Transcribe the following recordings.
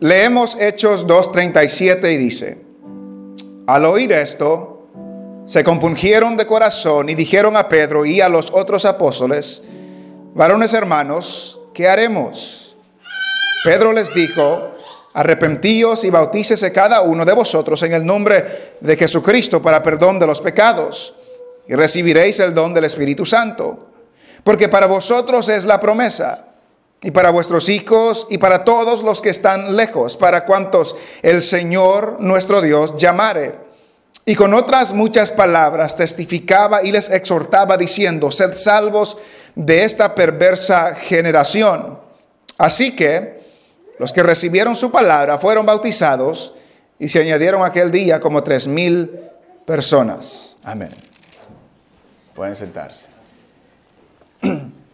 leemos Hechos 2.37 y dice, al oír esto, se compungieron de corazón y dijeron a Pedro y a los otros apóstoles, varones hermanos, ¿qué haremos? Pedro les dijo, arrepentíos y bautícese cada uno de vosotros en el nombre de Jesucristo para perdón de los pecados, y recibiréis el don del Espíritu Santo, porque para vosotros es la promesa y para vuestros hijos y para todos los que están lejos, para cuantos el Señor nuestro Dios llamare. Y con otras muchas palabras testificaba y les exhortaba diciendo, sed salvos de esta perversa generación. Así que los que recibieron su palabra fueron bautizados y se añadieron aquel día como tres mil personas. Amén. Pueden sentarse.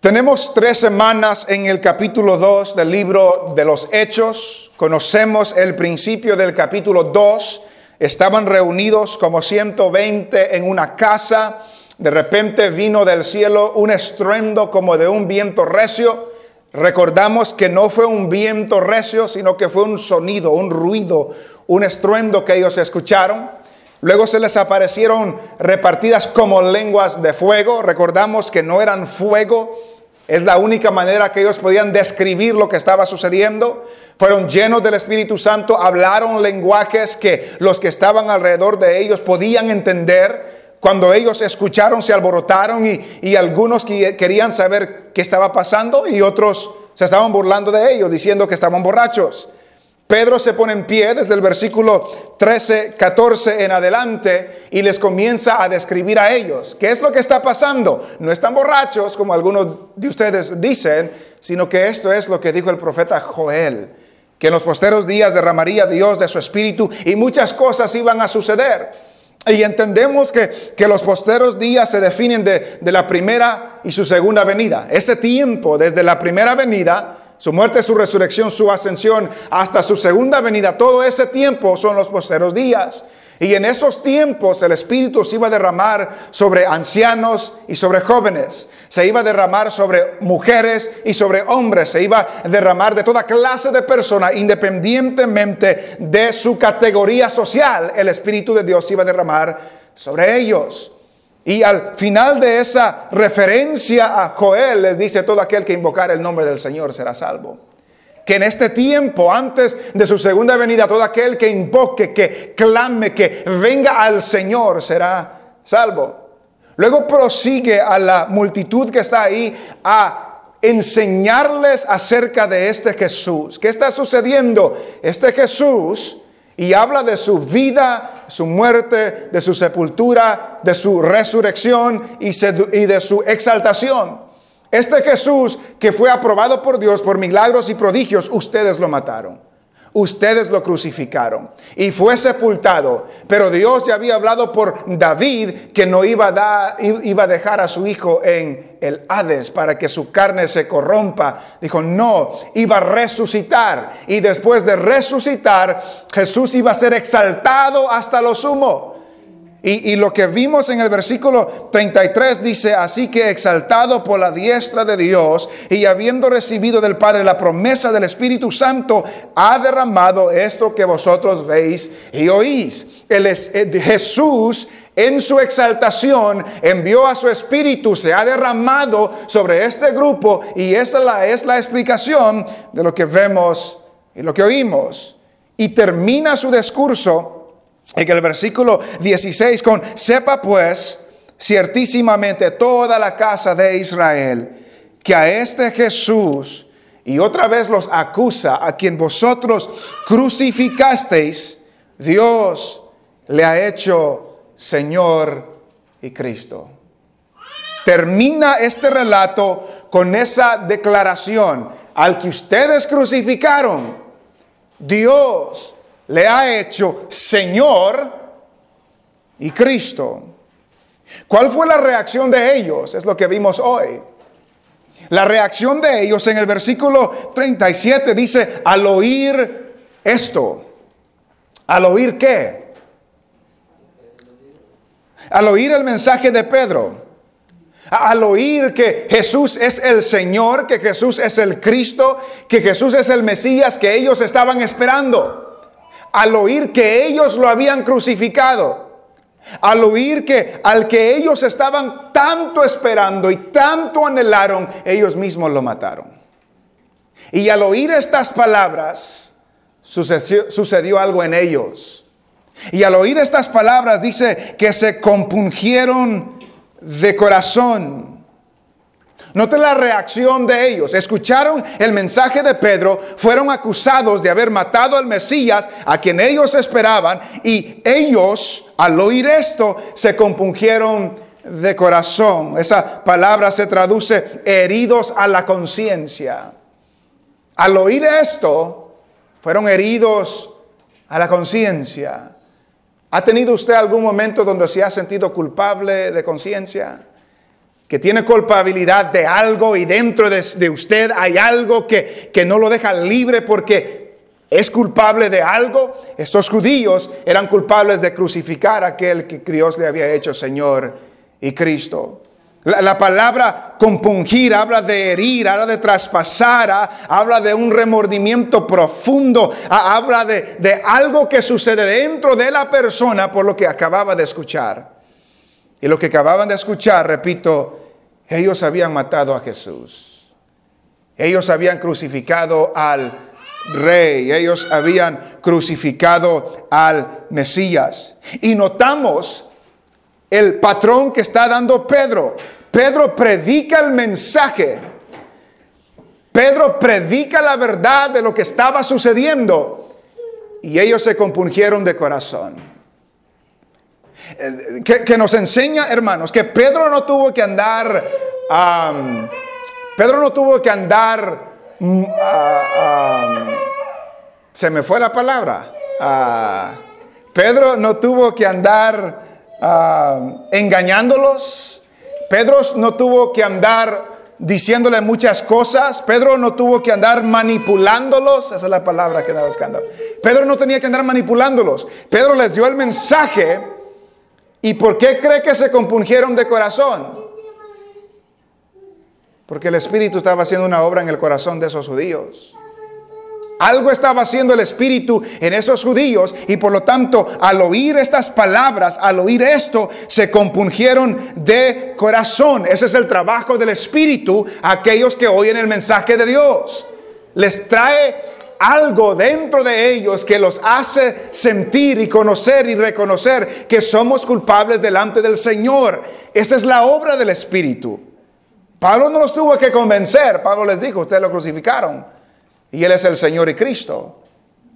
Tenemos tres semanas en el capítulo 2 del libro de los Hechos. Conocemos el principio del capítulo 2. Estaban reunidos como 120 en una casa. De repente vino del cielo un estruendo como de un viento recio. Recordamos que no fue un viento recio, sino que fue un sonido, un ruido, un estruendo que ellos escucharon. Luego se les aparecieron repartidas como lenguas de fuego. Recordamos que no eran fuego, es la única manera que ellos podían describir lo que estaba sucediendo. Fueron llenos del Espíritu Santo, hablaron lenguajes que los que estaban alrededor de ellos podían entender. Cuando ellos escucharon, se alborotaron y, y algunos querían saber qué estaba pasando y otros se estaban burlando de ellos, diciendo que estaban borrachos. Pedro se pone en pie desde el versículo 13, 14 en adelante y les comienza a describir a ellos. ¿Qué es lo que está pasando? No están borrachos, como algunos de ustedes dicen, sino que esto es lo que dijo el profeta Joel, que en los posteros días derramaría Dios de su espíritu y muchas cosas iban a suceder. Y entendemos que, que los posteros días se definen de, de la primera y su segunda venida. Ese tiempo, desde la primera venida, su muerte, su resurrección, su ascensión, hasta su segunda venida, todo ese tiempo son los posteros días. Y en esos tiempos el Espíritu se iba a derramar sobre ancianos y sobre jóvenes. Se iba a derramar sobre mujeres y sobre hombres. Se iba a derramar de toda clase de personas, independientemente de su categoría social. El Espíritu de Dios iba a derramar sobre ellos. Y al final de esa referencia a Joel les dice, todo aquel que invocar el nombre del Señor será salvo. Que en este tiempo, antes de su segunda venida, todo aquel que invoque, que clame, que venga al Señor será salvo. Luego prosigue a la multitud que está ahí a enseñarles acerca de este Jesús. ¿Qué está sucediendo? Este Jesús y habla de su vida, su muerte, de su sepultura, de su resurrección y de su exaltación. Este Jesús que fue aprobado por Dios por milagros y prodigios, ustedes lo mataron. Ustedes lo crucificaron y fue sepultado, pero Dios ya había hablado por David que no iba a, iba a dejar a su hijo en el Hades para que su carne se corrompa. Dijo, no, iba a resucitar y después de resucitar, Jesús iba a ser exaltado hasta lo sumo. Y, lo que vimos en el versículo 33 dice, así que exaltado por la diestra de Dios y habiendo recibido del Padre la promesa del Espíritu Santo, ha derramado esto que vosotros veis y oís. Eh, Jesús en su exaltación envió a su Espíritu, se ha derramado sobre este grupo y esa es la explicación de lo que vemos y lo que oímos. Y termina su discurso en el versículo 16 con, sepa pues ciertísimamente toda la casa de Israel que a este Jesús, y otra vez los acusa, a quien vosotros crucificasteis, Dios le ha hecho Señor y Cristo. Termina este relato con esa declaración, al que ustedes crucificaron, Dios le ha hecho Señor y Cristo. ¿Cuál fue la reacción de ellos? Es lo que vimos hoy. La reacción de ellos en el versículo 37 dice, al oír esto, al oír qué? Al oír el mensaje de Pedro, Al oír que Jesús es el Señor, que Jesús es el Cristo, que Jesús es el Mesías que ellos estaban esperando. Al oír que ellos lo habían crucificado. Al oír que al que ellos estaban tanto esperando y tanto anhelaron, ellos mismos lo mataron. Y al oír estas palabras, sucedió, algo en ellos. Y al oír estas palabras dice que se compungieron de corazón. Note la reacción de ellos. Escucharon el mensaje de Pedro, fueron acusados de haber matado al Mesías a quien ellos esperaban y ellos al oír esto se compungieron de corazón. Esa palabra se traduce heridos a la conciencia. Al oír esto, fueron heridos a la conciencia. ¿Ha tenido usted algún momento donde se ha sentido culpable de conciencia? Que tiene culpabilidad de algo y dentro de, usted hay algo que, que no lo deja libre porque es culpable de algo. Estos judíos eran culpables de crucificar a aquel que Dios le había hecho Señor y Cristo. La, palabra compungir habla de herir, habla de traspasar, habla de un remordimiento profundo, habla de, de algo que sucede dentro de la persona por lo que acababa de escuchar. Y lo que acababan de escuchar, repito, ellos habían matado a Jesús. Ellos habían crucificado al rey. Ellos habían crucificado al Mesías. Y notamos el patrón que está dando Pedro. Pedro predica el mensaje. Pedro predica la verdad de lo que estaba sucediendo y ellos se compungieron de corazón. Eh, que, nos enseña, hermanos, que Pedro no tuvo que andar, Pedro no tuvo que andar, mm, se me fue la palabra, Pedro no tuvo que andar engañándolos. Pedro no tuvo que andar diciéndole muchas cosas. Pedro no tuvo que andar manipulándolos. Esa es la palabra que estaba buscando. Pedro no tenía que andar manipulándolos. Pedro les dio el mensaje. ¿Y por qué cree que se compungieron de corazón? Porque el Espíritu estaba haciendo una obra en el corazón de esos judíos. Algo estaba haciendo el Espíritu en esos judíos y por lo tanto al oír estas palabras, al oír esto, se compungieron de corazón. Ese es el trabajo del Espíritu a aquellos que oyen el mensaje de Dios. Les trae algo dentro de ellos que los hace sentir y conocer y reconocer que somos culpables delante del Señor. Esa es la obra del Espíritu. Pablo no los tuvo que convencer. Pablo les dijo, ustedes lo crucificaron. Y Él es el Señor y Cristo.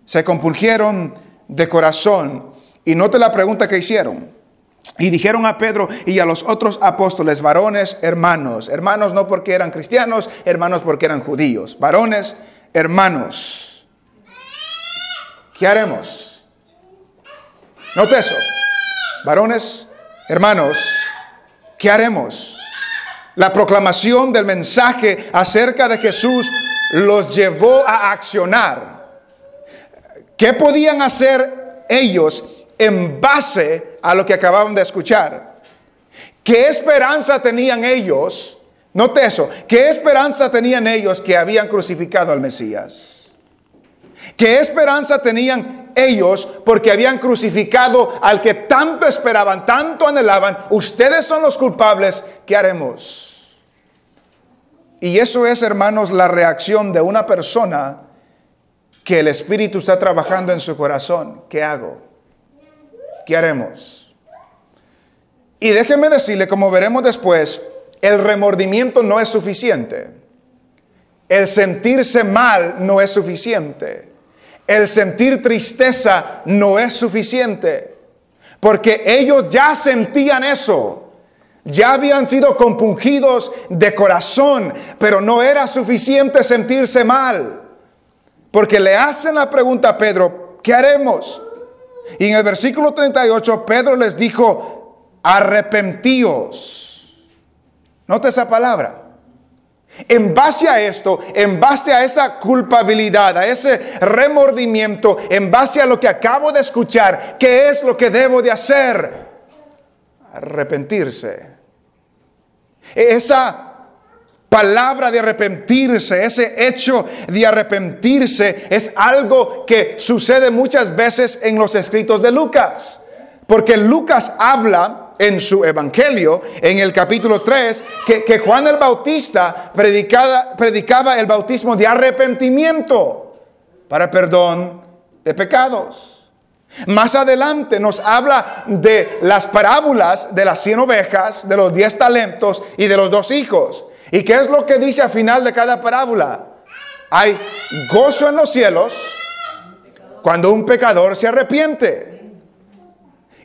Se compungieron de corazón. Y note la pregunta que hicieron. Y dijeron a Pedro y a los otros apóstoles, varones, hermanos, hermanos no porque eran cristianos, hermanos porque eran judíos, varones, hermanos, ¿qué haremos? Note eso, varones, hermanos, ¿qué haremos? La proclamación del mensaje acerca de Jesús los llevó a accionar. ¿Qué podían hacer ellos en base a lo que acababan de escuchar? ¿Qué esperanza tenían ellos? Note eso. ¿Qué esperanza tenían ellos que habían crucificado al Mesías? ¿Qué esperanza tenían ellos porque habían crucificado al que tanto esperaban, tanto anhelaban? Ustedes son los culpables. ¿Qué haremos? Y eso es, hermanos, la reacción de una persona que el Espíritu está trabajando en su corazón. ¿Qué hago? ¿Qué haremos? Y déjenme decirle, como veremos después, el remordimiento no es suficiente. El sentirse mal no es suficiente. El sentir tristeza no es suficiente. Porque ellos ya sentían eso. Ya habían sido compungidos de corazón, pero no era suficiente sentirse mal. Porque le hacen la pregunta a Pedro, ¿qué haremos? Y en el versículo 38 Pedro les dijo, arrepentíos. Nota esa palabra. En base a esto, en base a esa culpabilidad, a ese remordimiento, en base a lo que acabo de escuchar, ¿qué es lo que debo de hacer? Arrepentirse. Esa palabra de arrepentirse, ese hecho de arrepentirse es algo que sucede muchas veces en los escritos de Lucas. Porque Lucas habla en su evangelio, en el capítulo 3, que, Juan el Bautista predicaba el bautismo de arrepentimiento para perdón de pecados. Más adelante nos habla de las parábolas de las cien ovejas, de los diez talentos y de los dos hijos. ¿Y qué es lo que dice al final de cada parábola? Hay gozo en los cielos cuando un pecador se arrepiente.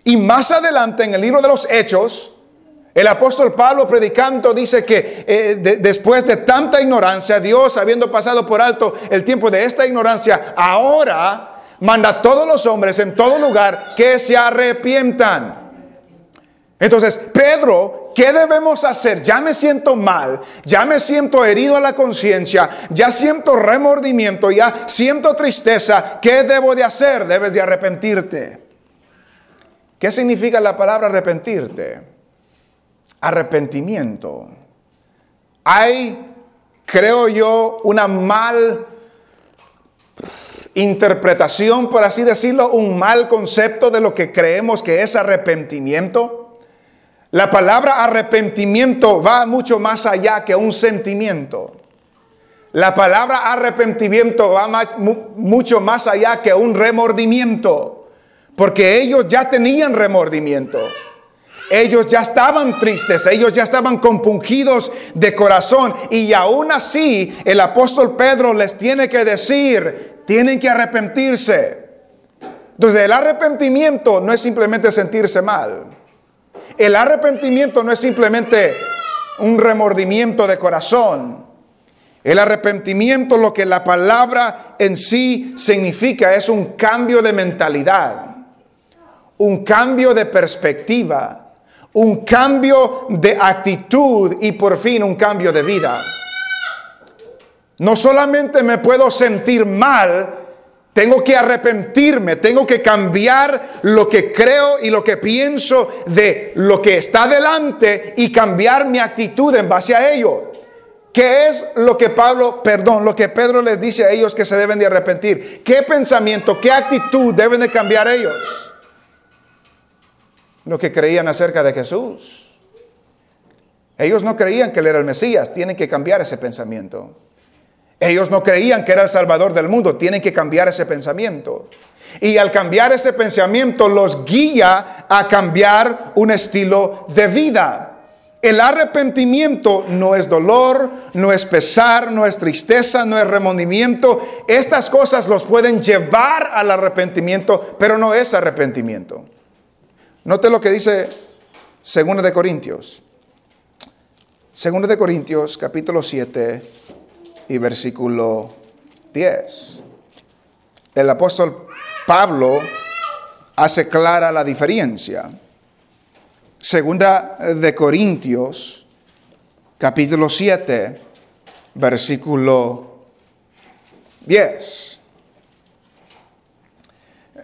Y más adelante en el libro de los Hechos, el apóstol Pablo predicando dice que eh, después de tanta ignorancia, Dios habiendo pasado por alto el tiempo de esta ignorancia, ahora manda a todos los hombres en todo lugar que se arrepientan. Entonces, Pedro, ¿qué debemos hacer? Ya me siento mal, ya me siento herido a la conciencia, ya siento remordimiento, ya siento tristeza. ¿Qué debo de hacer? Debes de arrepentirte. ¿Qué significa la palabra arrepentirte? Arrepentimiento. Hay, creo yo, una mal interpretación, por así decirlo, un mal concepto de lo que creemos que es arrepentimiento. La palabra arrepentimiento va mucho más allá que un sentimiento. La palabra arrepentimiento va mucho más allá que un remordimiento porque ellos ya tenían remordimiento. Ellos ya estaban tristes, ellos ya estaban compungidos de corazón y aún así el apóstol Pedro les tiene que decir, tienen que arrepentirse. Entonces el arrepentimiento no es simplemente sentirse mal. El arrepentimiento no es simplemente un remordimiento de corazón. El arrepentimiento, lo que la palabra en sí significa, es un cambio de mentalidad un cambio de perspectiva, un cambio de actitud y por fin un cambio de vida. No solamente me puedo sentir mal, tengo que arrepentirme, tengo que cambiar lo que creo y lo que pienso de lo que está delante y cambiar mi actitud en base a ello. ¿Qué es lo que Pablo, perdón, lo que Pedro les dice a ellos que se deben de arrepentir? ¿Qué pensamiento, qué actitud deben de cambiar ellos? Lo que creían acerca de Jesús. Ellos no creían que Él era el Mesías, tienen que cambiar ese pensamiento. Ellos no creían que era el Salvador del mundo, tienen que cambiar ese pensamiento. Y al cambiar ese pensamiento los guía a cambiar un estilo de vida. El arrepentimiento no es dolor, no es pesar, no es tristeza, no es remordimiento. Estas cosas los pueden llevar al arrepentimiento, pero no es arrepentimiento. Note lo que dice 2 de Corintios. 2 de Corintios, capítulo 7 y versículo 10. El apóstol Pablo hace clara la diferencia. Segunda de Corintios, capítulo 7, versículo 10.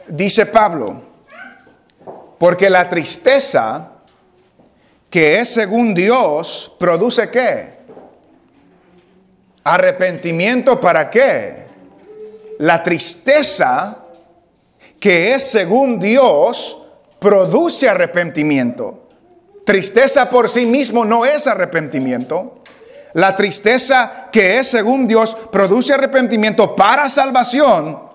Dice Pablo, porque la tristeza, que es según Dios, produce qué? Arrepentimiento para qué? La tristeza, que es según Dios, produce arrepentimiento. Tristeza por sí mismo no es arrepentimiento. La tristeza que es según Dios produce arrepentimiento para salvación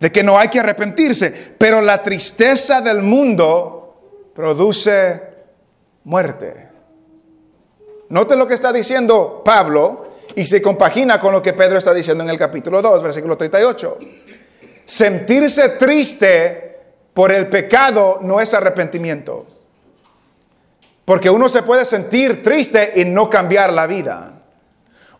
de que no hay que arrepentirse, pero la tristeza del mundo produce muerte. Note lo que está diciendo Pablo y se compagina con lo que Pedro está diciendo en el capítulo 2, versículo 38. Sentirse triste por el pecado no es arrepentimiento. Porque uno se puede sentir triste y no cambiar la vida.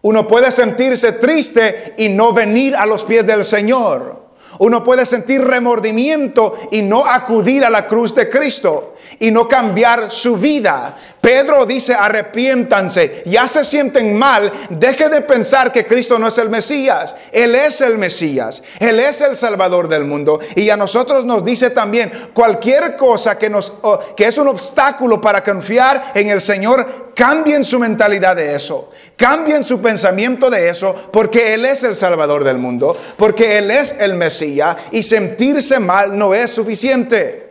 Uno puede sentirse triste y no venir a los pies del Señor. Uno puede sentir remordimiento y no acudir a la cruz de Cristo. y no cambiar su vida. Pedro dice, arrepiéntanse, ya se sienten mal, deje de pensar que Cristo no es el Mesías, Él es el Mesías, Él es el Salvador del mundo. Y a nosotros nos dice también, cualquier cosa que, nos, que es un obstáculo para confiar en el Señor, cambien su mentalidad de eso, cambien su pensamiento de eso, porque Él es el Salvador del mundo, porque Él es el Mesías y sentirse mal no es suficiente.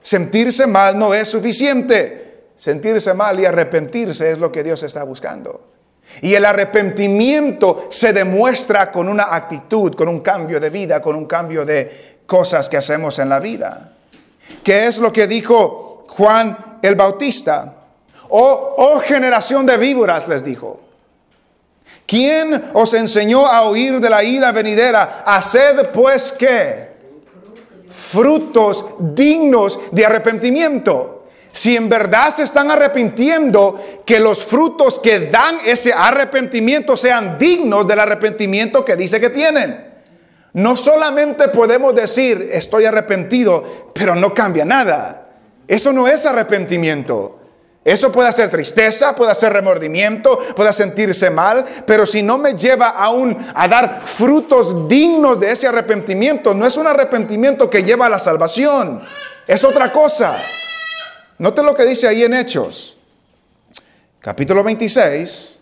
Sentirse mal no es suficiente. Sentirse mal y arrepentirse es lo que Dios está buscando. Y el arrepentimiento se demuestra con una actitud, con un cambio de vida, con un cambio de cosas que hacemos en la vida. ¿Qué es lo que dijo Juan el Bautista? Oh, oh generación de víboras, les dijo. ¿Quién os enseñó a oír de la ira venidera? Haced pues qué? Frutos dignos de arrepentimiento. Si en verdad se están arrepintiendo, que los frutos que dan ese arrepentimiento sean dignos del arrepentimiento que dice que tienen. No solamente podemos decir estoy arrepentido, pero no cambia nada. Eso no es arrepentimiento. Eso puede ser tristeza, puede ser remordimiento, puede sentirse mal, pero si no me lleva aún a dar frutos dignos de ese arrepentimiento, no es un arrepentimiento que lleva a la salvación, es otra cosa. Note lo que dice ahí en Hechos, capítulo 26,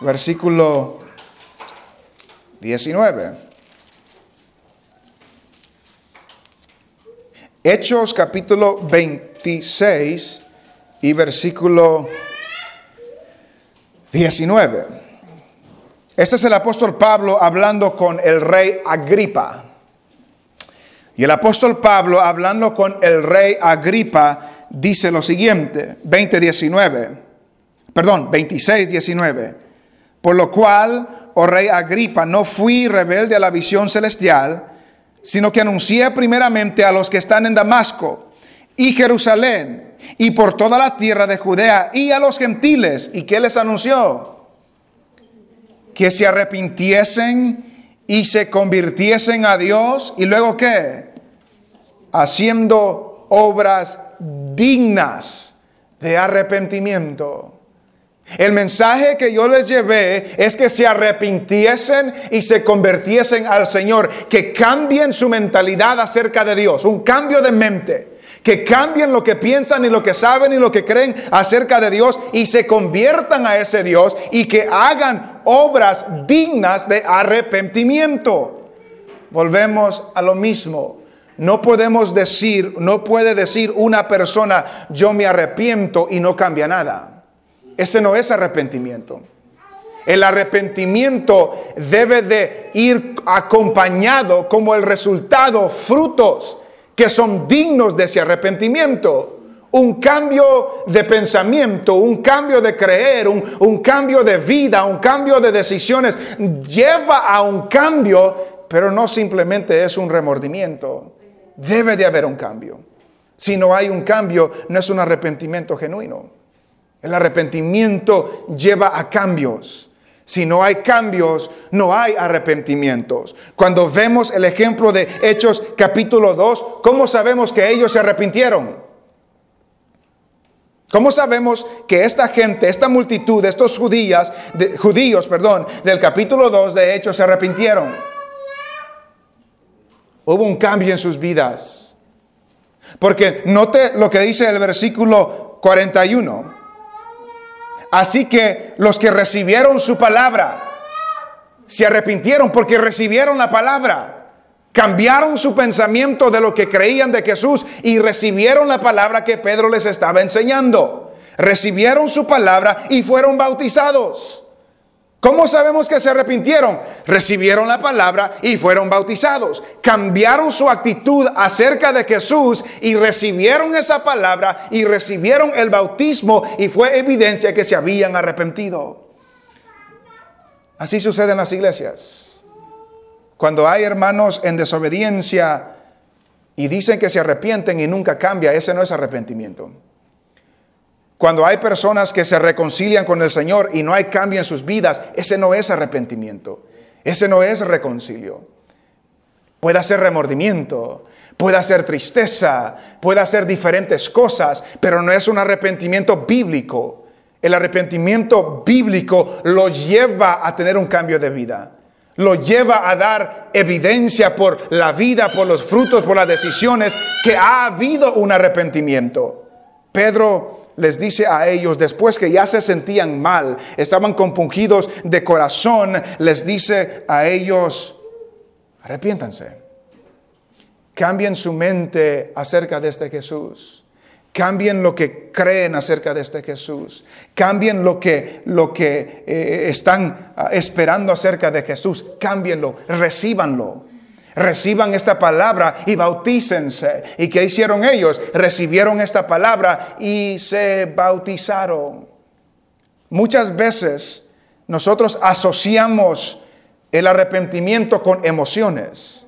versículo 19. Hechos capítulo 26 y versículo 19. Este es el apóstol Pablo hablando con el rey Agripa. Y el apóstol Pablo hablando con el rey Agripa dice lo siguiente, 20:19, perdón, 26:19, por lo cual, oh rey Agripa, no fui rebelde a la visión celestial, sino que anuncié primeramente a los que están en Damasco y Jerusalén y por toda la tierra de Judea y a los gentiles. ¿Y qué les anunció? Que se arrepintiesen y se convirtiesen a Dios y luego qué? Haciendo obras dignas de arrepentimiento. El mensaje que yo les llevé es que se arrepintiesen y se convirtiesen al Señor, que cambien su mentalidad acerca de Dios, un cambio de mente, que cambien lo que piensan y lo que saben y lo que creen acerca de Dios y se conviertan a ese Dios y que hagan obras dignas de arrepentimiento. Volvemos a lo mismo. No podemos decir, no puede decir una persona, yo me arrepiento y no cambia nada. Ese no es arrepentimiento. El arrepentimiento debe de ir acompañado como el resultado, frutos que son dignos de ese arrepentimiento. Un cambio de pensamiento, un cambio de creer, un, cambio de vida, un cambio de decisiones, lleva a un cambio, pero no simplemente es un remordimiento. Debe de haber un cambio. Si no hay un cambio, no es un arrepentimiento genuino. El arrepentimiento lleva a cambios. Si no hay cambios, no hay arrepentimientos. Cuando vemos el ejemplo de Hechos capítulo 2, ¿cómo sabemos que ellos se arrepintieron? ¿Cómo sabemos que esta gente, esta multitud, estos judías, judíos, perdón, del capítulo 2 de Hechos se arrepintieron? Hubo un cambio en sus vidas. Porque note lo que dice el versículo 41. Así que los que recibieron su palabra se arrepintieron porque recibieron la palabra. Cambiaron su pensamiento de lo que creían de Jesús y recibieron la palabra que Pedro les estaba enseñando. Recibieron su palabra y fueron bautizados. ¿Cómo sabemos que se arrepintieron? Recibieron la palabra y fueron bautizados. Cambiaron su actitud acerca de Jesús y recibieron esa palabra y recibieron el bautismo y fue evidencia que se habían arrepentido. Así sucede en las iglesias. Cuando hay hermanos en desobediencia y dicen que se arrepienten y nunca cambia, ese no es arrepentimiento. Cuando hay personas que se reconcilian con el Señor y no hay cambio en sus vidas, ese no es arrepentimiento, ese no es reconcilio. Puede ser remordimiento, puede ser tristeza, puede ser diferentes cosas, pero no es un arrepentimiento bíblico. El arrepentimiento bíblico lo lleva a tener un cambio de vida. Lo lleva a dar evidencia por la vida, por los frutos, por las decisiones, que ha habido un arrepentimiento. Pedro les dice a ellos, después que ya se sentían mal, estaban compungidos de corazón, les dice a ellos, arrepiéntanse. Cambien su mente acerca de este Jesús. Cambien lo que creen acerca de este Jesús. Cambien lo que, lo que eh, están ah, esperando acerca de Jesús. Cámbienlo, recíbanlo. Reciban esta palabra y bautícense. ¿Y qué hicieron ellos? Recibieron esta palabra y se bautizaron. Muchas veces nosotros asociamos el arrepentimiento con emociones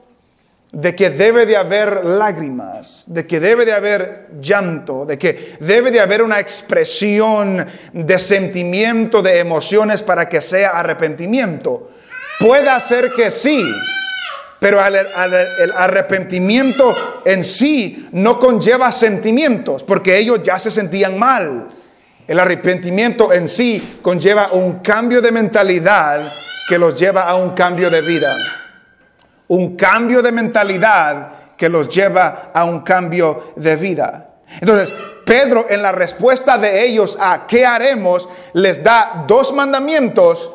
de que debe de haber lágrimas, de que debe de haber llanto, de que debe de haber una expresión de sentimiento, de emociones para que sea arrepentimiento. Puede ser que sí, pero el arrepentimiento en sí no conlleva sentimientos, porque ellos ya se sentían mal. El arrepentimiento en sí conlleva un cambio de mentalidad que los lleva a un cambio de vida un cambio de mentalidad que los lleva a un cambio de vida. Entonces, Pedro en la respuesta de ellos a qué haremos, les da dos mandamientos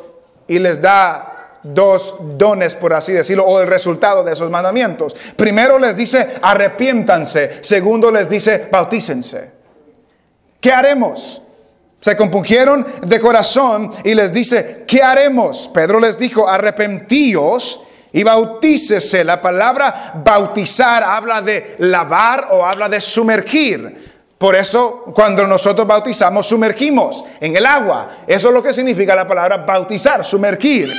y les da dos dones, por así decirlo, o el resultado de esos mandamientos. Primero les dice, arrepiéntanse. Segundo les dice, bautícense. ¿Qué haremos? Se compungieron de corazón y les dice, ¿qué haremos? Pedro les dijo, arrepentíos y bautícese. La palabra bautizar habla de lavar o habla de sumergir. Por eso cuando nosotros bautizamos, sumergimos en el agua. Eso es lo que significa la palabra bautizar, sumergir.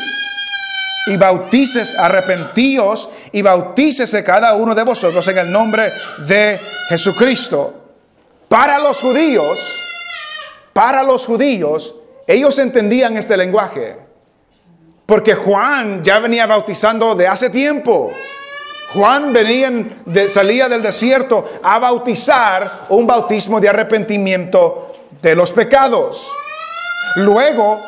Y bautices, arrepentíos y bautícese cada uno de vosotros en el nombre de Jesucristo. Para los judíos, para los judíos, ellos entendían este lenguaje. Porque Juan ya venía bautizando de hace tiempo. Juan venía de, salía del desierto a bautizar un bautismo de arrepentimiento de los pecados. Luego,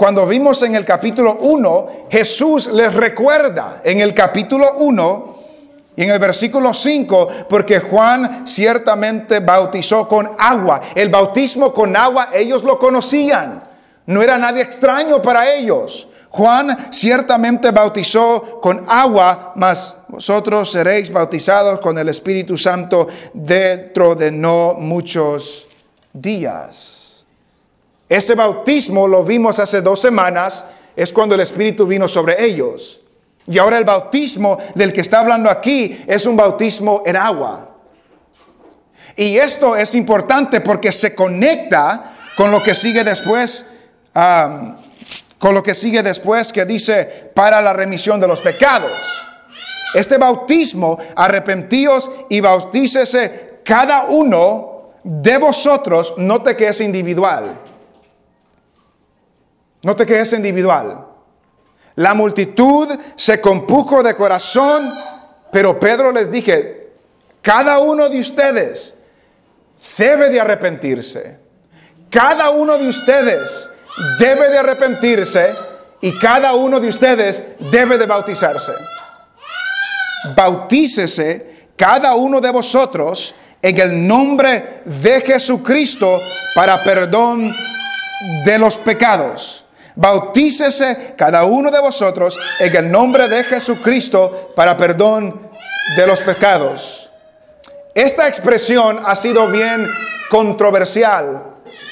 cuando vimos en el capítulo 1, Jesús les recuerda en el capítulo 1 y en el versículo 5, porque Juan ciertamente bautizó con agua. El bautismo con agua ellos lo conocían. No era nadie extraño para ellos. Juan ciertamente bautizó con agua, mas vosotros seréis bautizados con el Espíritu Santo dentro de no muchos días. Ese bautismo lo vimos hace dos semanas, es cuando el Espíritu vino sobre ellos. Y ahora el bautismo del que está hablando aquí es un bautismo en agua. Y esto es importante porque se conecta con lo que sigue después con lo que sigue después que dice para la remisión de los pecados. Este bautismo, arrepentíos y bautícese cada uno de vosotros, note que es individual. Note que es individual. La multitud se compuso de corazón, pero Pedro les dije, cada uno de ustedes debe de arrepentirse. Cada uno de ustedes debe de arrepentirse y cada uno de ustedes debe de bautizarse. Bautícese cada uno de vosotros en el nombre de Jesucristo para perdón de los pecados. Bautícese cada uno de vosotros en el nombre de Jesucristo para perdón de los pecados. Esta expresión ha sido bien controversial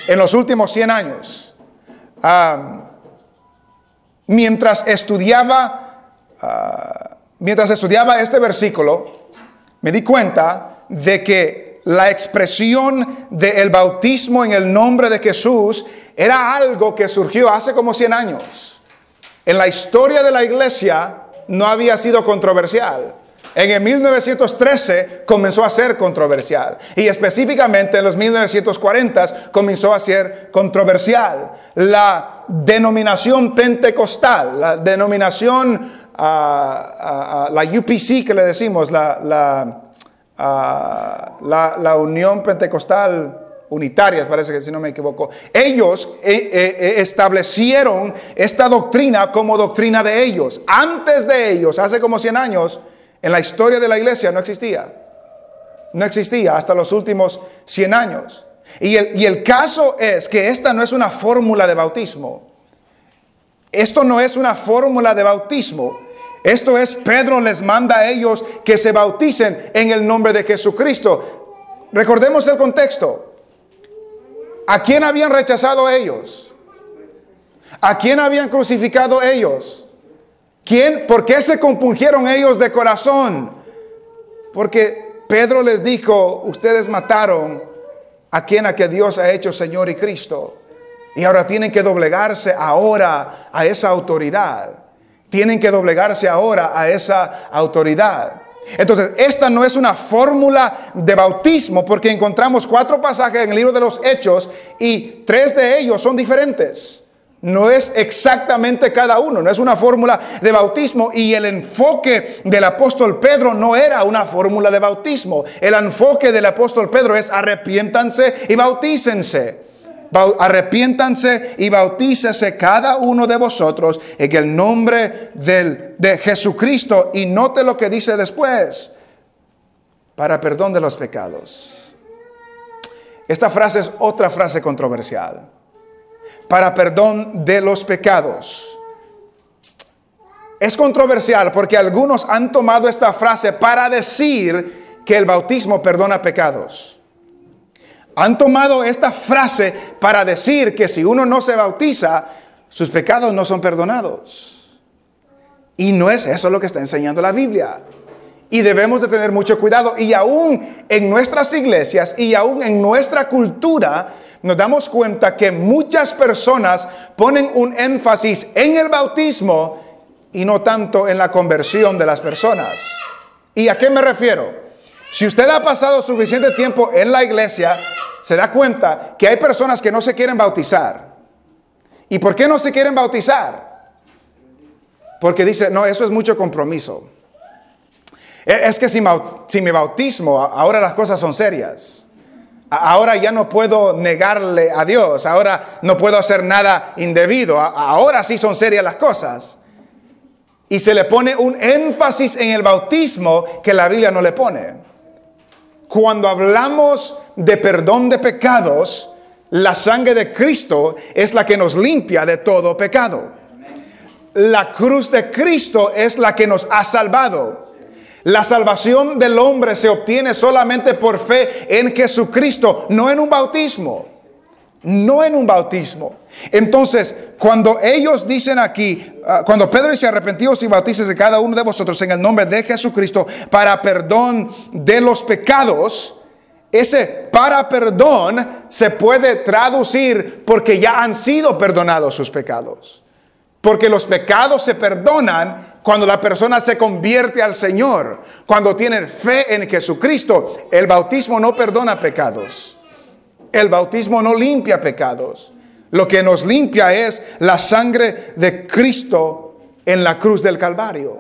en los últimos 100 años mientras estudiaba, ah, mientras estudiaba este versículo, me di cuenta de que la expresión del bautismo en el nombre de Jesús era algo que surgió hace como 100 años. En la historia de la iglesia no había sido controversial. En el 1913 comenzó a ser controversial y específicamente en los 1940 comenzó a ser controversial. La denominación pentecostal, la denominación, ah, ah, ah, la UPC que le decimos, la, la, la Unión Pentecostal unitarias, parece que si no me equivoco, ellos eh, eh, eh, establecieron esta doctrina como doctrina de ellos. Antes de ellos, hace como 100 años, en la historia de la iglesia no existía. No existía hasta los últimos 100 años. Y el, y el caso es que esta no es una fórmula de bautismo. Esto no es una fórmula de bautismo. Esto es, Pedro les manda a ellos que se bauticen en el nombre de Jesucristo. Recordemos el contexto. ¿A quién habían rechazado ellos? ¿A quién habían crucificado ellos? ¿Quién? ¿Por qué se compungieron ellos de corazón? Porque Pedro les dijo, ustedes mataron a quien a que Dios ha hecho Señor y Cristo. Y ahora tienen que doblegarse ahora a esa autoridad. Tienen que doblegarse ahora a esa autoridad. Entonces, esta no es una fórmula de bautismo porque encontramos cuatro pasajes en el libro de los Hechos y tres de ellos son diferentes. No es exactamente cada uno, no es una fórmula de bautismo y el enfoque del apóstol Pedro no era una fórmula de bautismo. El enfoque del apóstol Pedro es arrepiéntanse y bautícense arrepiéntanse y bautícese cada uno de vosotros en el nombre del, de Jesucristo. Y note lo que dice después, para perdón de los pecados. Esta frase es otra frase controversial. Para perdón de los pecados. Es controversial porque algunos han tomado esta frase para decir que el bautismo perdona pecados han tomado esta frase para decir que si uno no se bautiza, sus pecados no son perdonados. Y no es eso lo que está enseñando la Biblia. Y debemos de tener mucho cuidado. Y aún en nuestras iglesias y aún en nuestra cultura, nos damos cuenta que muchas personas ponen un énfasis en el bautismo y no tanto en la conversión de las personas. ¿Y a qué me refiero? Si usted ha pasado suficiente tiempo en la iglesia, se da cuenta que hay personas que no se quieren bautizar. ¿Y por qué no se quieren bautizar? Porque dice, no, eso es mucho compromiso. E, es que si, si me bautismo, ahora las cosas son serias. Ahora ya no puedo negarle a Dios, ahora no puedo hacer nada indebido, ahora sí son serias las cosas. Y se le pone un énfasis en el bautismo que la Biblia no le pone. Cuando hablamos de perdón de pecados, la sangre de Cristo es la que nos limpia de todo pecado. La cruz de Cristo es la que nos ha salvado. La salvación del hombre se obtiene solamente por fe en Jesucristo, no en un bautismo. No en un bautismo. Entonces, cuando ellos dicen aquí, ah, cuando Pedro dice arrepentidos y bautices de cada uno de vosotros en el nombre de Jesucristo para perdón de los pecados, ese para perdón se puede traducir porque ya han sido perdonados sus pecados. Porque los pecados se perdonan cuando la persona se convierte al Señor, cuando tienen fe en Jesucristo. El bautismo no perdona pecados. El bautismo no limpia pecados. Lo que nos limpia es la sangre de Cristo en la cruz del Calvario.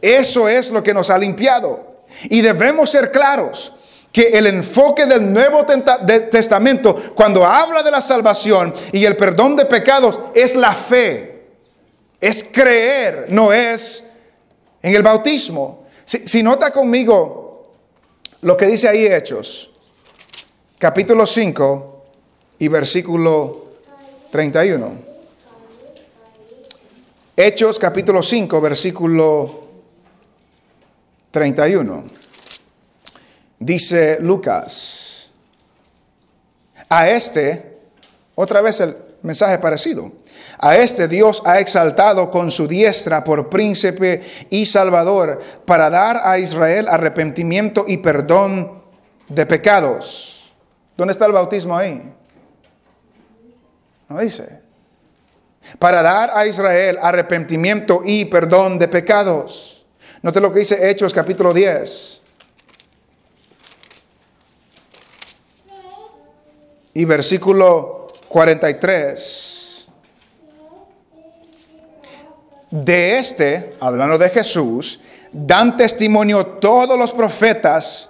Eso es lo que nos ha limpiado. Y debemos ser claros que el enfoque del Nuevo Testamento, cuando habla de la salvación y el perdón de pecados, es la fe. Es creer, no es en el bautismo. Si, si nota conmigo lo que dice ahí Hechos, capítulo 5 y versículo 31. Hechos capítulo 5, versículo 31. Dice Lucas, a este, otra vez el mensaje parecido, a este Dios ha exaltado con su diestra por príncipe y salvador para dar a Israel arrepentimiento y perdón de pecados. ¿Dónde está el bautismo ahí? No dice. Para dar a Israel arrepentimiento y perdón de pecados. Note lo que dice Hechos capítulo 10. Y versículo 43. De este, hablando de Jesús, dan testimonio todos los profetas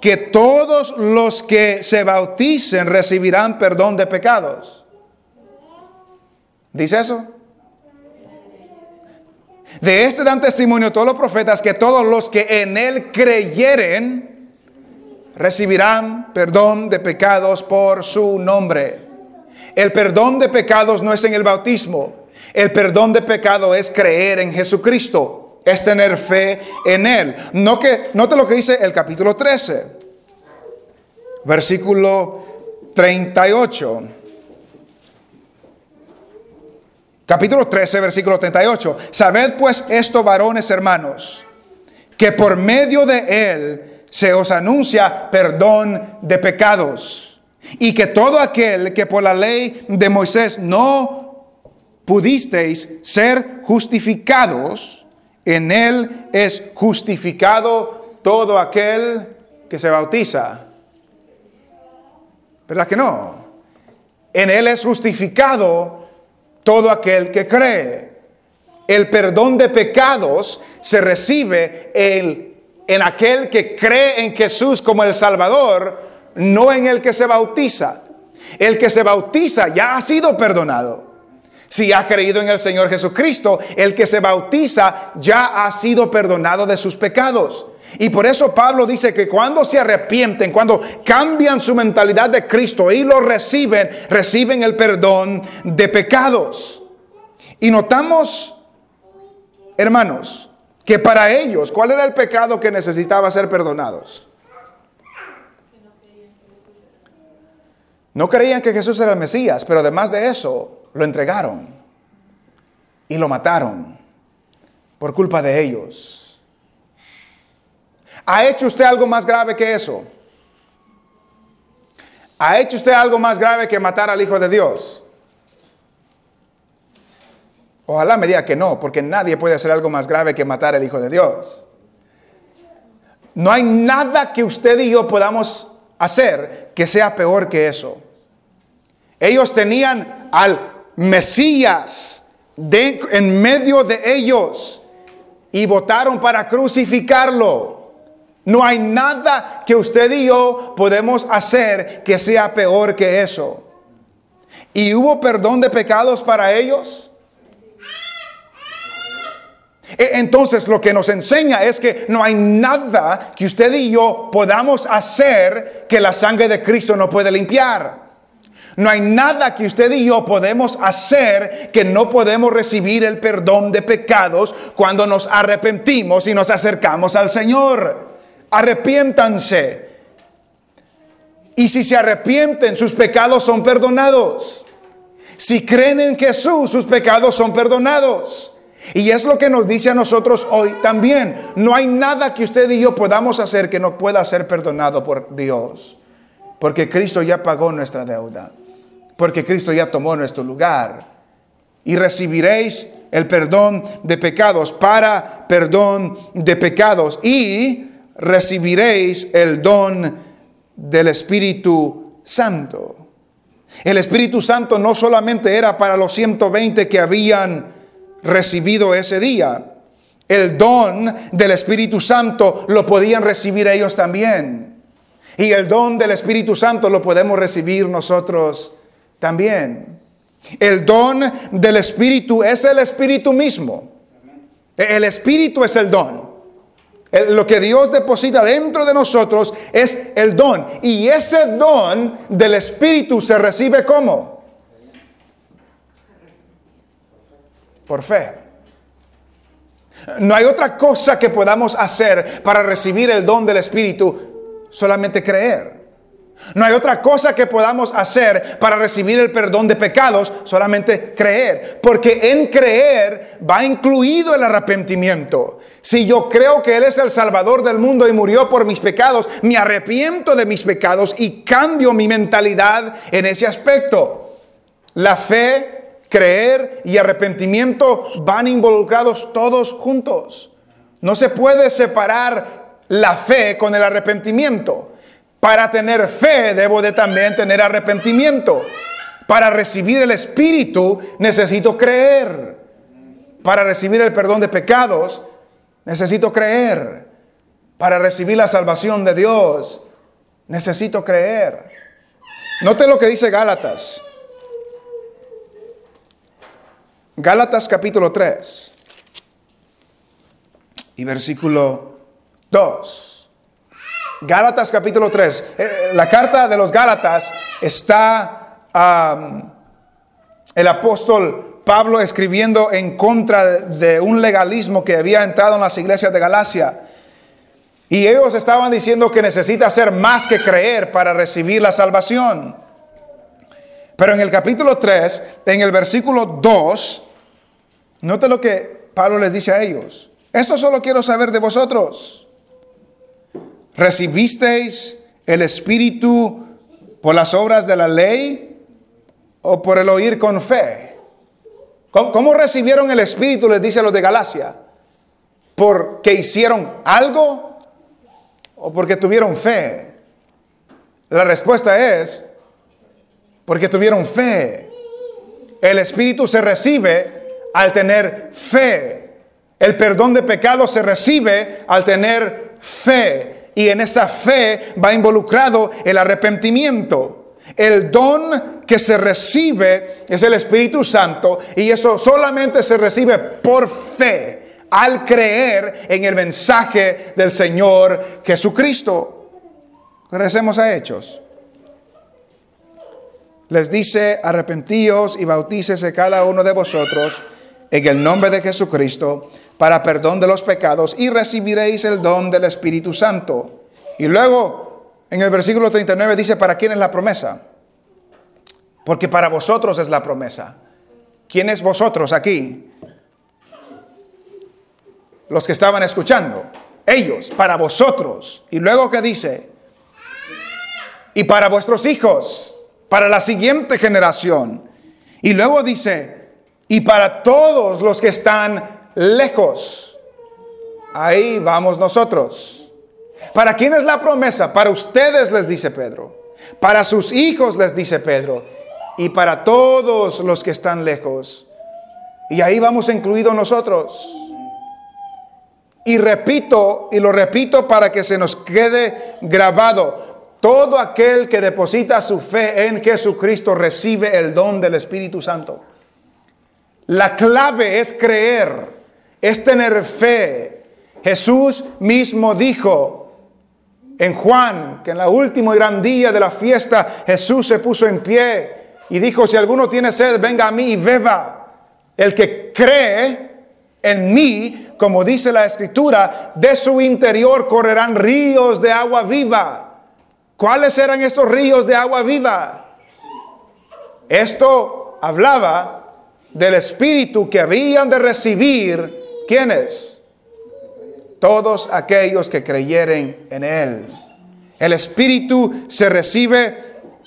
que todos los que se bauticen recibirán perdón de pecados. ¿Dice eso? De este dan testimonio todos los profetas que todos los que en él creyeren recibirán perdón de pecados por su nombre. El perdón de pecados no es en el bautismo. El perdón de pecado es creer en Jesucristo, es tener fe en Él. No que, note lo que dice el capítulo 13, versículo 38. Capítulo 13, versículo 38. Sabed pues esto, varones hermanos, que por medio de Él se os anuncia perdón de pecados. Y que todo aquel que por la ley de Moisés no pudisteis ser justificados, en Él es justificado todo aquel que se bautiza. ¿Verdad que no? En Él es justificado todo aquel que cree. El perdón de pecados se recibe en, en aquel que cree en Jesús como el Salvador, no en el que se bautiza. El que se bautiza ya ha sido perdonado. Si ha creído en el Señor Jesucristo, el que se bautiza ya ha sido perdonado de sus pecados. Y por eso Pablo dice que cuando se arrepienten, cuando cambian su mentalidad de Cristo y lo reciben, reciben el perdón de pecados. Y notamos, hermanos, que para ellos, ¿cuál era el pecado que necesitaba ser perdonados? No creían que Jesús era el Mesías, pero además de eso, lo entregaron y lo mataron por culpa de ellos. ¿Ha hecho usted algo más grave que eso? ¿Ha hecho usted algo más grave que matar al Hijo de Dios? Ojalá me diga que no, porque nadie puede hacer algo más grave que matar al Hijo de Dios. No hay nada que usted y yo podamos hacer que sea peor que eso. Ellos tenían al Mesías en medio de ellos y votaron para crucificarlo. No hay nada que usted y yo podemos hacer que sea peor que eso. ¿Y hubo perdón de pecados para ellos? E, entonces lo que nos enseña es que no hay nada que usted y yo podamos hacer que la sangre de Cristo no puede limpiar. No hay nada que usted y yo podemos hacer que no podemos recibir el perdón de pecados cuando nos arrepentimos y nos acercamos al Señor arrepiéntanse. Y si se arrepienten, sus pecados son perdonados. Si creen en Jesús, sus pecados son perdonados. Y es lo que nos dice a nosotros hoy también. No hay nada que usted y yo podamos hacer que no pueda ser perdonado por Dios. Porque Cristo ya pagó nuestra deuda. Porque Cristo ya tomó nuestro lugar. Y recibiréis el perdón de pecados para perdón de pecados. Y recibiréis el don del Espíritu Santo. El Espíritu Santo no solamente era para los 120 que habían recibido ese día, el don del Espíritu Santo lo podían recibir ellos también. Y el don del Espíritu Santo lo podemos recibir nosotros también. El don del Espíritu es el Espíritu mismo. El Espíritu es el don lo que Dios deposita dentro de nosotros es el don. Y ese don del Espíritu se recibe como? Por fe. No hay otra cosa que podamos hacer para recibir el don del Espíritu, solamente creer. No hay otra cosa que podamos hacer para recibir el perdón de pecados, solamente creer. Porque en creer va incluido el arrepentimiento. Si yo creo que Él es el Salvador del mundo y murió por mis pecados, me arrepiento de mis pecados y cambio mi mentalidad en ese aspecto. La fe, creer y arrepentimiento van involucrados todos juntos. No se puede separar la fe con el arrepentimiento. Para tener fe debo de también tener arrepentimiento. Para recibir el Espíritu necesito creer. Para recibir el perdón de pecados necesito creer. Para recibir la salvación de Dios Necesito creer. Note lo que dice Gálatas. Gálatas capítulo 3 y versículo 2. Gálatas capítulo 3. Eh, la carta de los Gálatas está el apóstol Pablo escribiendo en contra de un legalismo que había entrado en las iglesias de Galacia. Y ellos estaban diciendo que necesita hacer más que creer para recibir la salvación. Pero en el capítulo 3, en el versículo 2, note lo que Pablo les dice a ellos. Esto solo quiero saber de vosotros. ¿Recibisteis el Espíritu por las obras de la ley o por el oír con fe? ¿Cómo, recibieron el Espíritu? Les dice a los de Galacia. ¿Porque hicieron algo o porque tuvieron fe? La respuesta es porque tuvieron fe. El Espíritu se recibe al tener fe. El perdón de pecados se recibe al tener fe. Y en esa fe va involucrado el arrepentimiento. El don que se recibe es el Espíritu Santo y eso solamente se recibe por fe, al creer en el mensaje del Señor Jesucristo. Regresemos a Hechos les dice, arrepentíos y bautícese cada uno de vosotros en el nombre de Jesucristo para perdón de los pecados y recibiréis el don del Espíritu Santo. Y luego en el versículo 39 dice, ¿para quién es la promesa? Porque para vosotros es la promesa. ¿Quién es vosotros aquí? Los que estaban escuchando. Ellos, para vosotros. Y luego que dice, y para vuestros hijos para la siguiente generación. Y luego dice, y para todos los que están lejos. Ahí vamos nosotros. ¿Para quién es la promesa? Para ustedes les dice Pedro. Para sus hijos les dice Pedro. Y para todos los que están lejos. Y ahí vamos incluidos nosotros. Y repito, y lo repito para que se nos quede grabado. Todo aquel que deposita su fe en Jesucristo recibe el don del Espíritu Santo. La clave es creer, es tener fe. Jesús mismo dijo en Juan que en la última gran día de la fiesta Jesús se puso en pie y dijo, si alguno tiene sed, venga a mí y beba. El que cree en mí, como dice la escritura, de su interior correrán ríos de agua viva. ¿Cuáles eran esos ríos de agua viva? Esto hablaba del Espíritu que habían de recibir, ¿quiénes? Todos aquellos que creyeren en Él. El Espíritu se recibe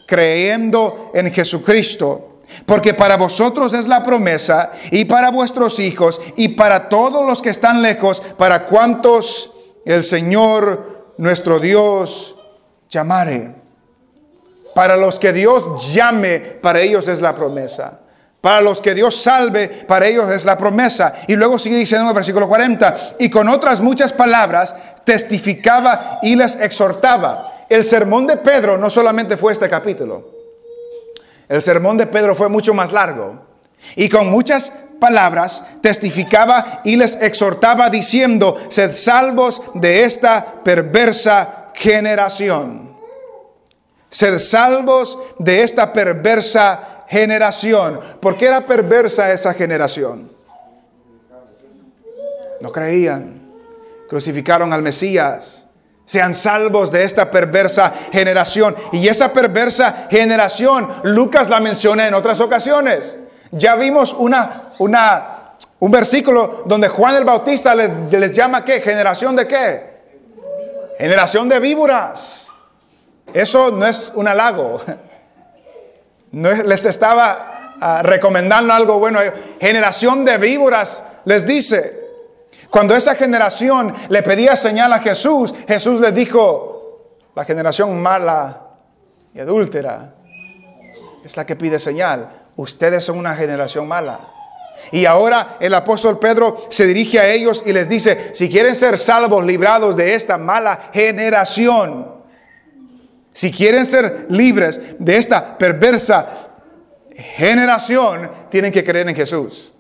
creyendo en Jesucristo. Porque para vosotros es la promesa y para vuestros hijos y para todos los que están lejos, para cuantos el Señor nuestro Dios llamare. Para los que Dios llame, para ellos es la promesa. Para los que Dios salve, para ellos es la promesa. Y luego sigue diciendo en el versículo 40, y con otras muchas palabras testificaba y les exhortaba. El sermón de Pedro no solamente fue este capítulo. El sermón de Pedro fue mucho más largo. Y con muchas palabras testificaba y les exhortaba diciendo, sed salvos de esta perversa generación. Ser salvos de esta perversa generación. ¿Por qué era perversa esa generación? No creían. Crucificaron al Mesías. Sean salvos de esta perversa generación. Y esa perversa generación, Lucas la menciona en otras ocasiones. Ya vimos una, una, un versículo donde Juan el Bautista les, les llama qué? Generación de qué? Generación de víboras. Eso no es un halago. No les estaba ah, recomendando algo bueno. Generación de víboras les dice. Cuando esa generación le pedía señal a Jesús, Jesús les dijo, la generación mala y adúltera es la que pide señal. Ustedes son una generación mala. Y ahora el apóstol Pedro se dirige a ellos y les dice, si quieren ser salvos, librados de esta mala generación, Si quieren ser libres de esta perversa generación, tienen que creer en Jesús.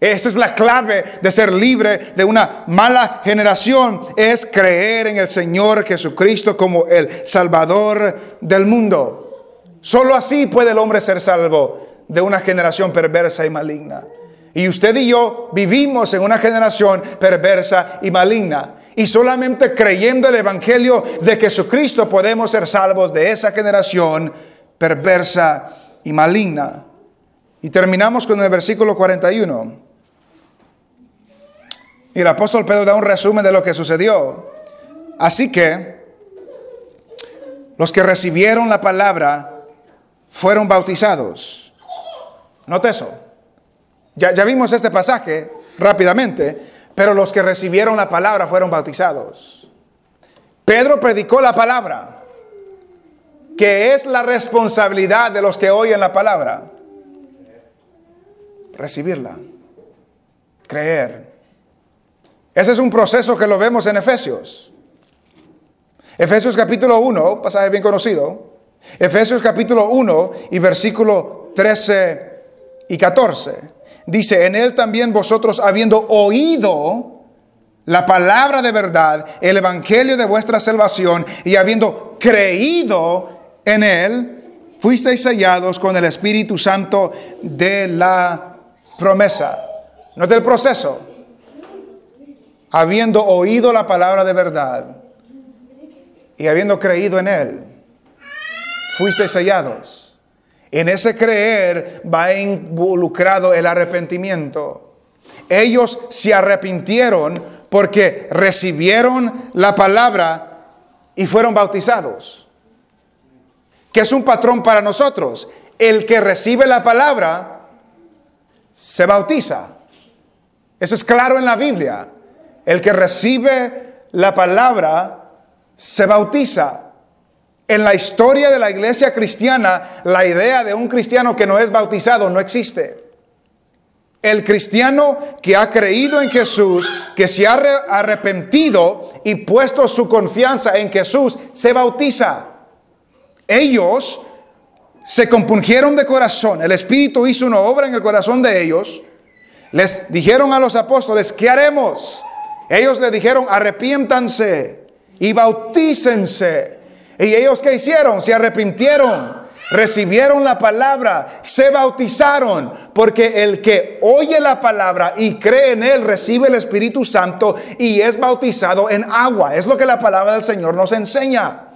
Esa es la clave de ser libre de una mala generación, es creer en el Señor Jesucristo como el Salvador del mundo. Solo así puede el hombre ser salvo de una generación perversa y maligna. Y usted y yo vivimos en una generación perversa y maligna. Y solamente creyendo el Evangelio de Jesucristo podemos ser salvos de esa generación perversa y maligna. Y terminamos con el versículo 41. Y el apóstol Pedro da un resumen de lo que sucedió. Así que los que recibieron la palabra fueron bautizados. Note eso. Ya, ya vimos este pasaje rápidamente, pero los que recibieron la palabra fueron bautizados. Pedro predicó la palabra, que es la responsabilidad de los que oyen la palabra. Recibirla, creer ese es un proceso que lo vemos en Efesios. Efesios capítulo 1, pasaje bien conocido. Efesios capítulo 1 y versículo 13 y 14. Dice, en él también vosotros habiendo oído la palabra de verdad, el evangelio de vuestra salvación, y habiendo creído en él, fuisteis sellados con el Espíritu Santo de la promesa. No del proceso habiendo oído la palabra de verdad y habiendo creído en él, fuiste sellados. En ese creer va involucrado el arrepentimiento. Ellos se arrepintieron porque recibieron la palabra y fueron bautizados. Que es un patrón para nosotros. El que recibe la palabra se bautiza. Eso es claro en la Biblia. El que recibe la palabra se bautiza. En la historia de la iglesia cristiana, la idea de un cristiano que no es bautizado no existe. El cristiano que ha creído en Jesús, que se ha arrepentido y puesto su confianza en Jesús, se bautiza. Ellos se compungieron de corazón. El Espíritu hizo una obra en el corazón de ellos. Les dijeron a los apóstoles, ¿qué haremos? Ellos le dijeron, arrepiéntanse y bautícense. ¿Y ellos qué hicieron? Se arrepintieron, recibieron la palabra, se bautizaron, porque el que oye la palabra y cree en él recibe el Espíritu Santo y es bautizado en agua. Es lo que la palabra del Señor nos enseña.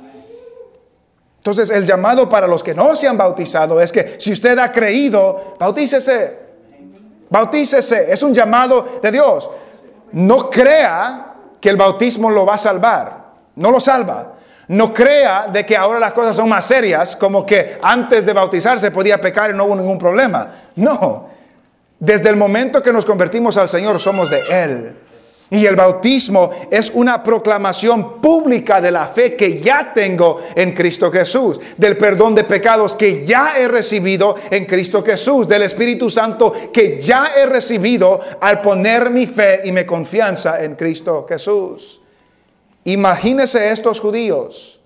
Entonces el llamado para los que no se han bautizado es que si usted ha creído, bautícese. Bautícese. Es un llamado de Dios no crea que el bautismo lo va a salvar. No lo salva. No crea de que ahora las cosas son más serias, como que antes de bautizarse podía pecar y no hubo ningún problema. No. Desde el momento que nos convertimos al Señor somos de Él. Y el bautismo es una proclamación pública de la fe que ya tengo en Cristo Jesús, del perdón de pecados que ya he recibido en Cristo Jesús, del Espíritu Santo que ya he recibido al poner mi fe y mi confianza en Cristo Jesús. Imagínese estos judíos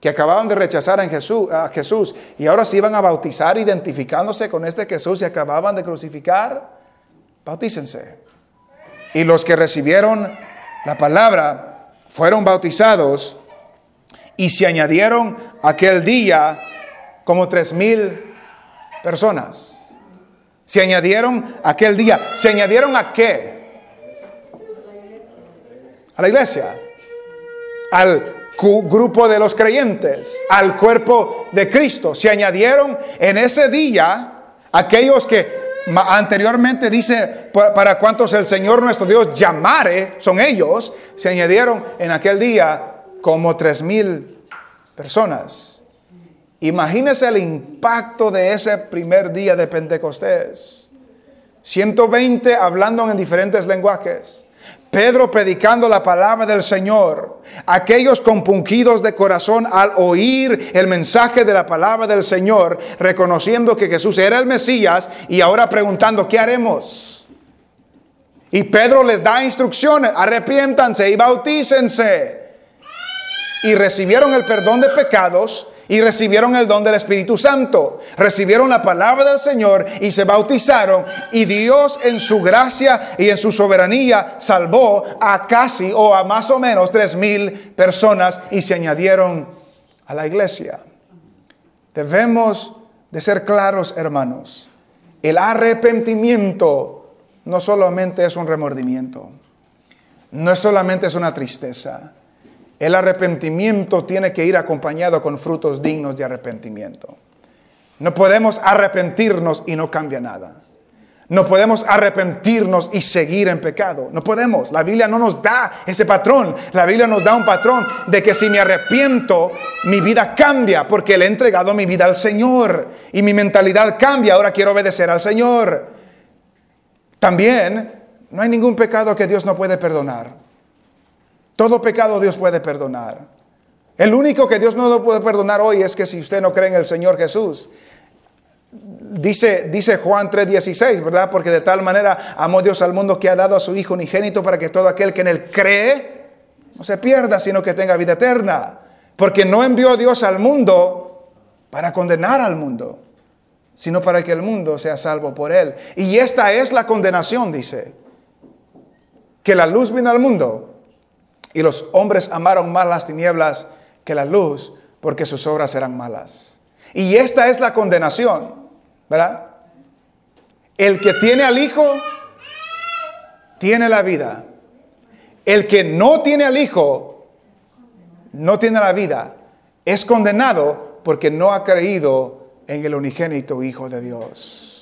que acababan de rechazar a Jesús, a Jesús y ahora se iban a bautizar identificándose con este Jesús y acababan de crucificar. Bautícense. Y los que recibieron la palabra fueron bautizados y se añadieron aquel día como tres mil personas. Se añadieron aquel día. ¿Se añadieron a qué? A la iglesia. Al grupo de los creyentes. Al cuerpo de Cristo. Se añadieron en ese día aquellos que Anteriormente dice, para cuantos el Señor nuestro Dios llamare, son ellos, se añadieron en aquel día como tres mil personas. Imagínese el impacto de ese primer día de Pentecostés. 120 hablando en diferentes lenguajes. Pedro predicando la palabra del Señor, aquellos compungidos de corazón al oír el mensaje de la palabra del Señor, reconociendo que Jesús era el Mesías y ahora preguntando, ¿qué haremos? Y Pedro les da instrucciones, arrepiéntanse y bautícense. y recibieron el perdón de pecados y recibieron el don del Espíritu Santo. Recibieron la palabra del Señor y se bautizaron y Dios en su gracia y en su soberanía salvó a casi o a más o menos tres mil personas y se añadieron a la iglesia. Debemos de ser claros, hermanos. El arrepentimiento no solamente es un remordimiento, no solamente es una tristeza. El arrepentimiento tiene que ir acompañado con frutos dignos de arrepentimiento. No podemos arrepentirnos y no cambia nada. No podemos arrepentirnos y seguir en pecado. No podemos. La Biblia no nos da ese patrón. La Biblia nos da un patrón de que si me arrepiento, mi vida cambia porque le he entregado mi vida al Señor. Y mi mentalidad cambia. Ahora quiero obedecer al Señor. También no hay ningún pecado que Dios no puede perdonar. Todo pecado Dios puede perdonar. El único que Dios no lo puede perdonar hoy es que si usted no cree en el Señor Jesús. Dice, dice Juan 3:16, ¿verdad? Porque de tal manera amó Dios al mundo que ha dado a su Hijo unigénito para que todo aquel que en él cree no se pierda, sino que tenga vida eterna. Porque no envió Dios al mundo para condenar al mundo, sino para que el mundo sea salvo por él. Y esta es la condenación, dice, que la luz vino al mundo y los hombres amaron más las tinieblas que la luz porque sus obras eran malas. Y esta es la condenación ¿verdad? El que tiene al Hijo, tiene la vida. El que no tiene al Hijo, no tiene la vida. Es condenado porque no ha creído en el unigénito Hijo de Dios.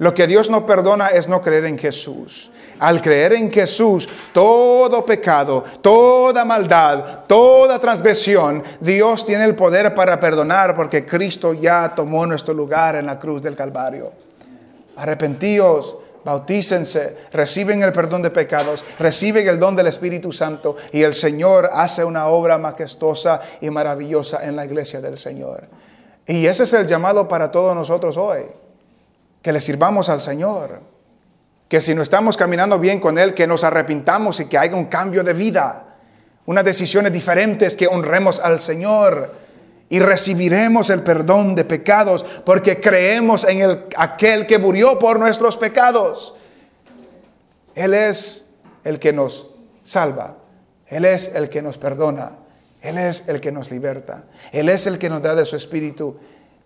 Lo que Dios no perdona es no creer en Jesús. Al creer en Jesús, todo pecado, toda maldad, toda transgresión, Dios tiene el poder para perdonar porque Cristo ya tomó nuestro lugar en la cruz del Calvario. Arrepentíos, bautícense, reciben el perdón de pecados, reciben el don del Espíritu Santo y el Señor hace una obra majestuosa y maravillosa en la iglesia del Señor. Y ese es el llamado para todos nosotros hoy que le sirvamos al Señor, que si no estamos caminando bien con Él, que nos arrepintamos y que haya un cambio de vida, unas decisiones diferentes, que honremos al Señor y recibiremos el perdón de pecados porque creemos en el, aquel que murió por nuestros pecados. Él es el que nos salva, Él es el que nos perdona, Él es el que nos liberta, Él es el que nos da de su espíritu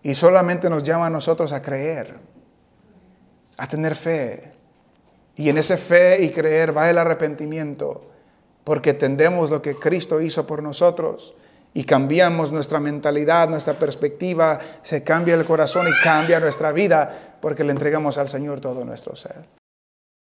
y solamente nos llama a nosotros a creer a tener fe. Y en esa fe y creer va el arrepentimiento, porque entendemos lo que Cristo hizo por nosotros y cambiamos nuestra mentalidad, nuestra perspectiva, se cambia el corazón y cambia nuestra vida, porque le entregamos al Señor todo nuestro ser.